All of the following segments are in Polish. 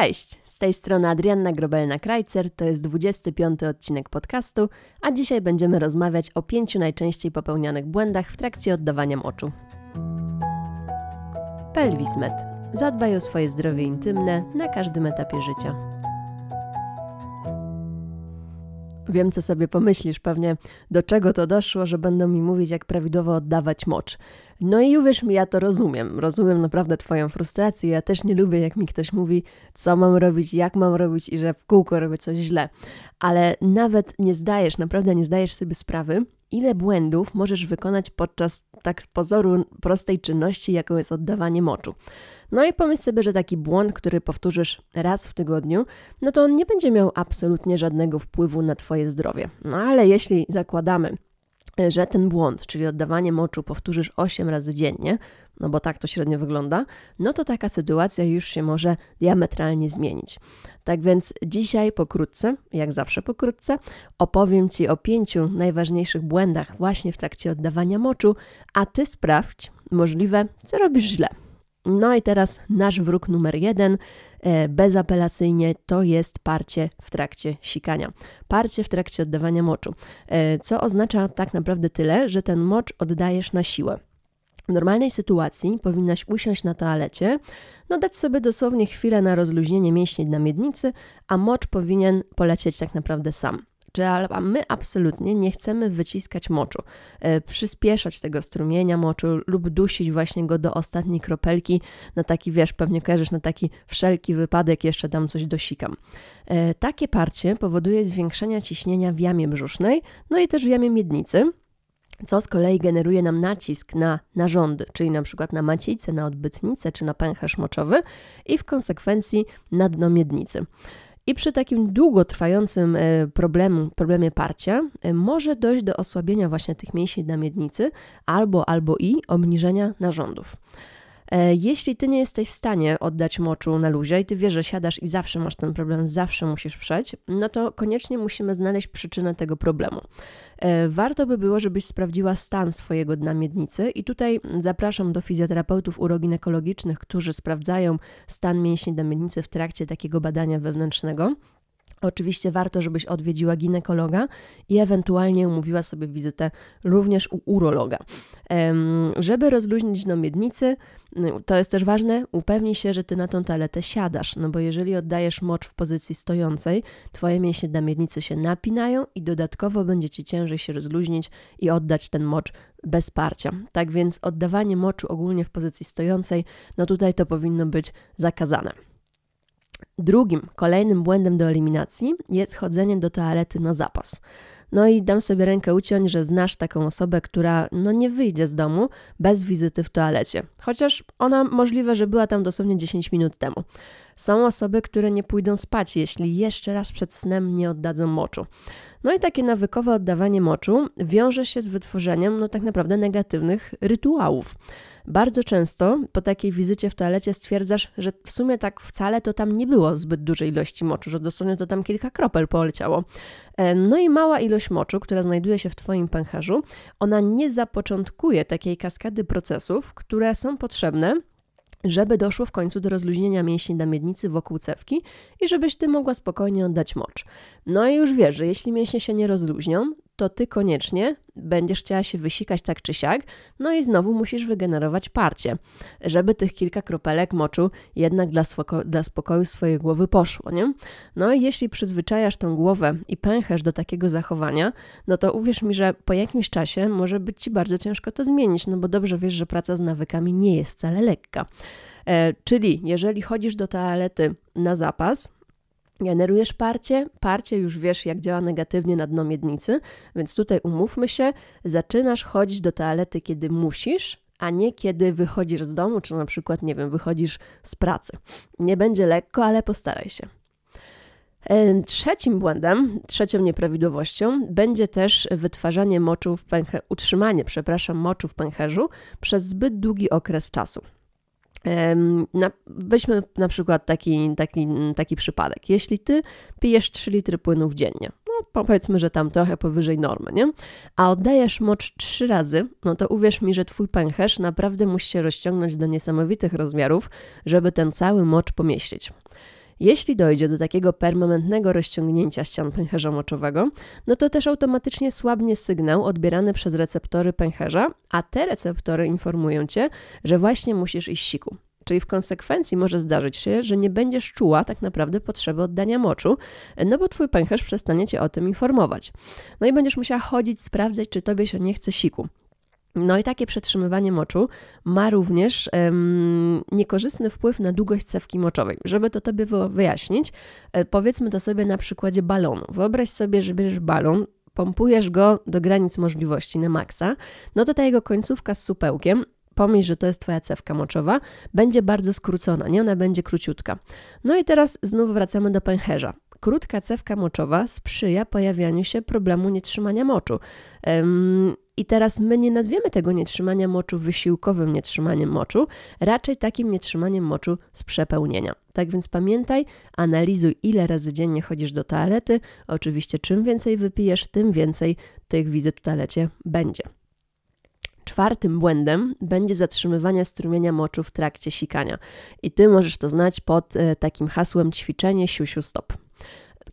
Cześć, z tej strony Adrianna Grobelna-Krajcer, to jest 25 odcinek podcastu, a dzisiaj będziemy rozmawiać o pięciu najczęściej popełnianych błędach w trakcie oddawania moczu. Pelwismet. Zadbaj o swoje zdrowie intymne na każdym etapie życia. Wiem, co sobie pomyślisz pewnie, do czego to doszło, że będą mi mówić, jak prawidłowo oddawać mocz. No i uwierz mi, ja to rozumiem. Rozumiem naprawdę Twoją frustrację. Ja też nie lubię, jak mi ktoś mówi, co mam robić, jak mam robić i że w kółko robię coś źle. Ale nawet nie zdajesz, naprawdę nie zdajesz sobie sprawy, ile błędów możesz wykonać podczas tak z pozoru prostej czynności, jaką jest oddawanie moczu. No i pomyśl sobie, że taki błąd, który powtórzysz raz w tygodniu, no to on nie będzie miał absolutnie żadnego wpływu na Twoje zdrowie. No ale jeśli zakładamy, że ten błąd, czyli oddawanie moczu, powtórzysz 8 razy dziennie, no bo tak to średnio wygląda, no to taka sytuacja już się może diametralnie zmienić. Tak więc dzisiaj pokrótce, jak zawsze pokrótce, opowiem Ci o pięciu najważniejszych błędach właśnie w trakcie oddawania moczu, a Ty sprawdź możliwe, co robisz źle. No i teraz nasz wróg numer jeden, e, bezapelacyjnie, to jest parcie w trakcie sikania. Parcie w trakcie oddawania moczu, e, co oznacza tak naprawdę tyle, że ten mocz oddajesz na siłę. W normalnej sytuacji powinnaś usiąść na toalecie, no dać sobie dosłownie chwilę na rozluźnienie mięśni na miednicy, a mocz powinien polecieć tak naprawdę sam czy a my absolutnie nie chcemy wyciskać moczu, e, przyspieszać tego strumienia moczu lub dusić właśnie go do ostatniej kropelki na taki, wiesz, pewnie kojarzysz, na taki wszelki wypadek jeszcze tam coś dosikam. E, takie parcie powoduje zwiększenie ciśnienia w jamie brzusznej, no i też w jamie miednicy, co z kolei generuje nam nacisk na narządy, czyli na przykład na macicę, na odbytnicę czy na pęcherz moczowy i w konsekwencji na dno miednicy. I przy takim długotrwającym e, problemu, problemie parcia e, może dojść do osłabienia właśnie tych mięśni na miednicy albo, albo i obniżenia narządów. E, jeśli ty nie jesteś w stanie oddać moczu na luzie i ty wiesz, że siadasz i zawsze masz ten problem, zawsze musisz przeć, no to koniecznie musimy znaleźć przyczynę tego problemu. E, warto by było, żebyś sprawdziła stan swojego dna miednicy i tutaj zapraszam do fizjoterapeutów uroginekologicznych, którzy sprawdzają stan mięśni dna miednicy w trakcie takiego badania wewnętrznego. Oczywiście warto, żebyś odwiedziła ginekologa i ewentualnie umówiła sobie wizytę również u urologa. Żeby rozluźnić dno miednicy, to jest też ważne, upewnij się, że ty na tą toaletę siadasz, no bo jeżeli oddajesz mocz w pozycji stojącej, twoje mięśnie na miednicy się napinają i dodatkowo będzie ci ciężej się rozluźnić i oddać ten mocz bez parcia. Tak więc oddawanie moczu ogólnie w pozycji stojącej, no tutaj to powinno być zakazane. Drugim, kolejnym błędem do eliminacji jest chodzenie do toalety na zapas. No i dam sobie rękę uciąć, że znasz taką osobę, która no nie wyjdzie z domu bez wizyty w toalecie. Chociaż ona możliwe, że była tam dosłownie 10 minut temu. Są osoby, które nie pójdą spać, jeśli jeszcze raz przed snem nie oddadzą moczu. No i takie nawykowe oddawanie moczu wiąże się z wytworzeniem no tak naprawdę negatywnych rytuałów. Bardzo często po takiej wizycie w toalecie stwierdzasz, że w sumie tak wcale to tam nie było zbyt dużej ilości moczu, że dosłownie to tam kilka kropel poleciało. No i mała ilość moczu, która znajduje się w Twoim pęcherzu, ona nie zapoczątkuje takiej kaskady procesów, które są potrzebne żeby doszło w końcu do rozluźnienia mięśni na miednicy wokół cewki i żebyś ty mogła spokojnie oddać mocz. No i już wiesz, że jeśli mięśnie się nie rozluźnią, to ty koniecznie będziesz chciała się wysikać tak czy siak, no i znowu musisz wygenerować parcie, żeby tych kilka kropelek moczu jednak dla, spoko dla spokoju swojej głowy poszło, nie? No i jeśli przyzwyczajasz tą głowę i pęcherz do takiego zachowania, no to uwierz mi, że po jakimś czasie może być ci bardzo ciężko to zmienić, no bo dobrze wiesz, że praca z nawykami nie jest wcale lekka. E, czyli jeżeli chodzisz do toalety na zapas, Generujesz parcie, parcie już wiesz, jak działa negatywnie na dno miednicy, więc tutaj umówmy się, zaczynasz chodzić do toalety, kiedy musisz, a nie kiedy wychodzisz z domu, czy na przykład, nie wiem, wychodzisz z pracy. Nie będzie lekko, ale postaraj się. E, trzecim błędem, trzecią nieprawidłowością będzie też wytwarzanie moczu w pęcherzu, utrzymanie, przepraszam, moczu w pęcherzu przez zbyt długi okres czasu. Na, weźmy na przykład taki, taki, taki przypadek. Jeśli ty pijesz 3 litry płynów dziennie, no powiedzmy, że tam trochę powyżej normy, nie? A oddajesz mocz 3 razy, no to uwierz mi, że twój pęcherz naprawdę musi się rozciągnąć do niesamowitych rozmiarów, żeby ten cały mocz pomieścić. Jeśli dojdzie do takiego permanentnego rozciągnięcia ścian pęcherza moczowego, no to też automatycznie słabnie sygnał odbierany przez receptory pęcherza, a te receptory informują cię, że właśnie musisz iść siku. Czyli w konsekwencji może zdarzyć się, że nie będziesz czuła tak naprawdę potrzeby oddania moczu, no bo twój pęcherz przestanie cię o tym informować. No i będziesz musiała chodzić, sprawdzać, czy tobie się nie chce siku. No i takie przetrzymywanie moczu ma również um, niekorzystny wpływ na długość cewki moczowej. Żeby to tobie wyjaśnić, e, powiedzmy to sobie na przykładzie balonu. Wyobraź sobie, że bierzesz balon, pompujesz go do granic możliwości na maksa, no to ta jego końcówka z supełkiem pomyśl, że to jest Twoja cewka moczowa, będzie bardzo skrócona, nie? Ona będzie króciutka. No i teraz znów wracamy do pęcherza. Krótka cewka moczowa sprzyja pojawianiu się problemu nietrzymania moczu. I teraz my nie nazwiemy tego nietrzymania moczu wysiłkowym nietrzymaniem moczu, raczej takim nietrzymaniem moczu z przepełnienia. Tak więc pamiętaj, analizuj ile razy dziennie chodzisz do toalety. Oczywiście czym więcej wypijesz, tym więcej tych wizyt w toalecie będzie. Czwartym błędem będzie zatrzymywanie strumienia moczu w trakcie sikania. I ty możesz to znać pod e, takim hasłem ćwiczenie siusiu stop.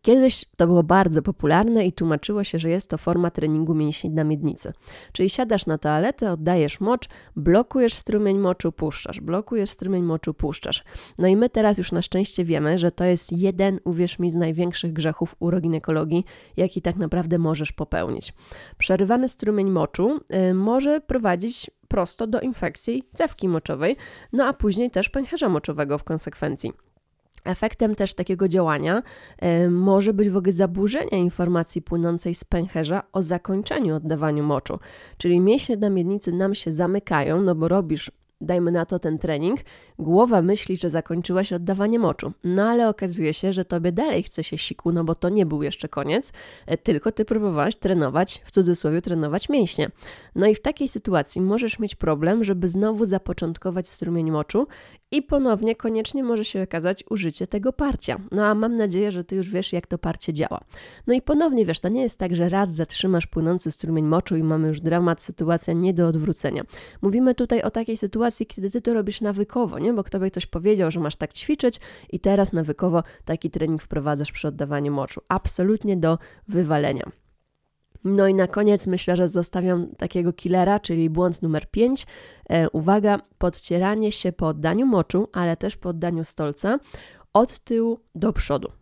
Kiedyś to było bardzo popularne i tłumaczyło się, że jest to forma treningu mięśni na miednicy. Czyli siadasz na toaletę, oddajesz mocz, blokujesz strumień moczu, puszczasz, blokujesz strumień moczu, puszczasz. No i my teraz już na szczęście wiemy, że to jest jeden, uwierz mi, z największych grzechów uroginekologii, jaki tak naprawdę możesz popełnić. Przerywany strumień moczu y, może prowadzić prosto do infekcji cewki moczowej, no a później też pęcherza moczowego w konsekwencji. Efektem też takiego działania y, może być w ogóle zaburzenie informacji płynącej z pęcherza o zakończeniu oddawaniu moczu. Czyli mięśnie na miednicy nam się zamykają, no bo robisz dajmy na to ten trening, głowa myśli, że zakończyłaś oddawanie moczu. No ale okazuje się, że tobie dalej chce się siku, no bo to nie był jeszcze koniec, e, tylko ty próbowałaś trenować, w cudzysłowie trenować mięśnie. No i w takiej sytuacji możesz mieć problem, żeby znowu zapoczątkować strumień moczu i ponownie koniecznie może się okazać użycie tego parcia. No a mam nadzieję, że ty już wiesz, jak to parcie działa. No i ponownie wiesz, to nie jest tak, że raz zatrzymasz płynący strumień moczu i mamy już dramat, sytuacja nie do odwrócenia. Mówimy tutaj o takiej sytuacji, kiedy ty to robisz nawykowo, nie? Bo by ktoś powiedział, że masz tak ćwiczyć i teraz nawykowo taki trening wprowadzasz przy oddawaniu moczu. Absolutnie do wywalenia. No i na koniec myślę, że zostawiam takiego killera, czyli błąd numer 5. E, uwaga, podcieranie się po oddaniu moczu, ale też po oddaniu stolca od tyłu do przodu.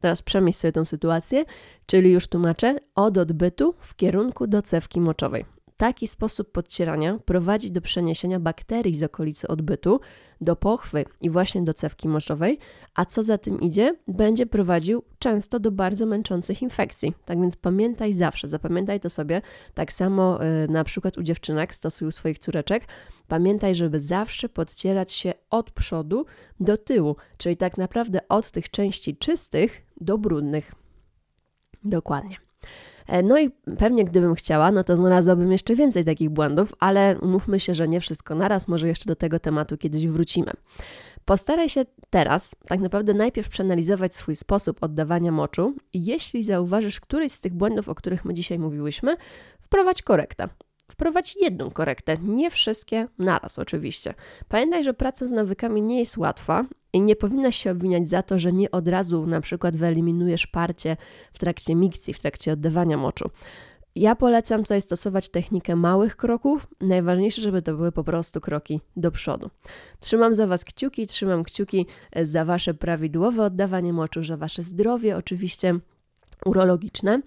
Teraz przemyśl sobie tę sytuację, czyli już tłumaczę, od odbytu w kierunku do cewki moczowej. Taki sposób podcierania prowadzi do przeniesienia bakterii z okolicy odbytu do pochwy i właśnie do cewki moczowej, a co za tym idzie, będzie prowadził często do bardzo męczących infekcji. Tak więc pamiętaj zawsze, zapamiętaj to sobie, tak samo yy, na przykład u dziewczynek stosuj u swoich córeczek, pamiętaj, żeby zawsze podcierać się od przodu do tyłu, czyli tak naprawdę od tych części czystych do brudnych. Dokładnie. E, no i pewnie gdybym chciała, no to znalazłabym jeszcze więcej takich błędów, ale umówmy się, że nie wszystko naraz, może jeszcze do tego tematu kiedyś wrócimy. Postaraj się teraz tak naprawdę najpierw przeanalizować swój sposób oddawania moczu i jeśli zauważysz któryś z tych błędów, o których my dzisiaj mówiłyśmy, wprowadź korektę. Wprowadź jedną korektę, nie wszystkie naraz oczywiście. Pamiętaj, że praca z nawykami nie jest łatwa i nie powinnaś się obwiniać za to, że nie od razu na przykład wyeliminujesz parcie w trakcie mikcji, w trakcie oddawania moczu. Ja polecam tutaj stosować technikę małych kroków. Najważniejsze, żeby to były po prostu kroki do przodu. Trzymam za Was kciuki, trzymam kciuki za Wasze prawidłowe oddawanie moczu, za Wasze zdrowie oczywiście urologiczne.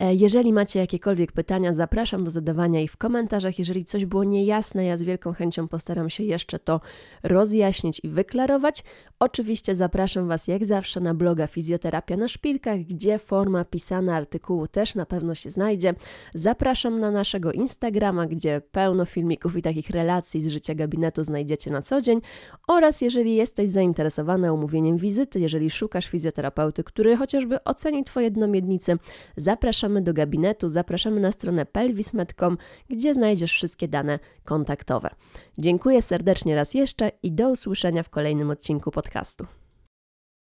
E, jeżeli macie jakiekolwiek pytania, zapraszam do zadawania ich w komentarzach. Jeżeli coś było niejasne, ja z wielką chęcią postaram się jeszcze to rozjaśnić i wyklarować. Oczywiście zapraszam Was jak zawsze na bloga Fizjoterapia na Szpilkach, gdzie forma pisana artykułu też na pewno się znajdzie. Zapraszam na naszego Instagrama, gdzie pełno filmików i takich relacji z życia gabinetu znajdziecie na co dzień. Oraz jeżeli jesteś zainteresowany umówieniem wizyty, jeżeli szukasz fizjoterapeuty, który chociażby oceni Twoje dno miednicy, zapraszam zapraszamy do gabinetu, zapraszamy na stronę pelwismed.com, gdzie znajdziesz wszystkie dane kontaktowe. Dziękuję serdecznie raz jeszcze i do usłyszenia w kolejnym odcinku podcastu.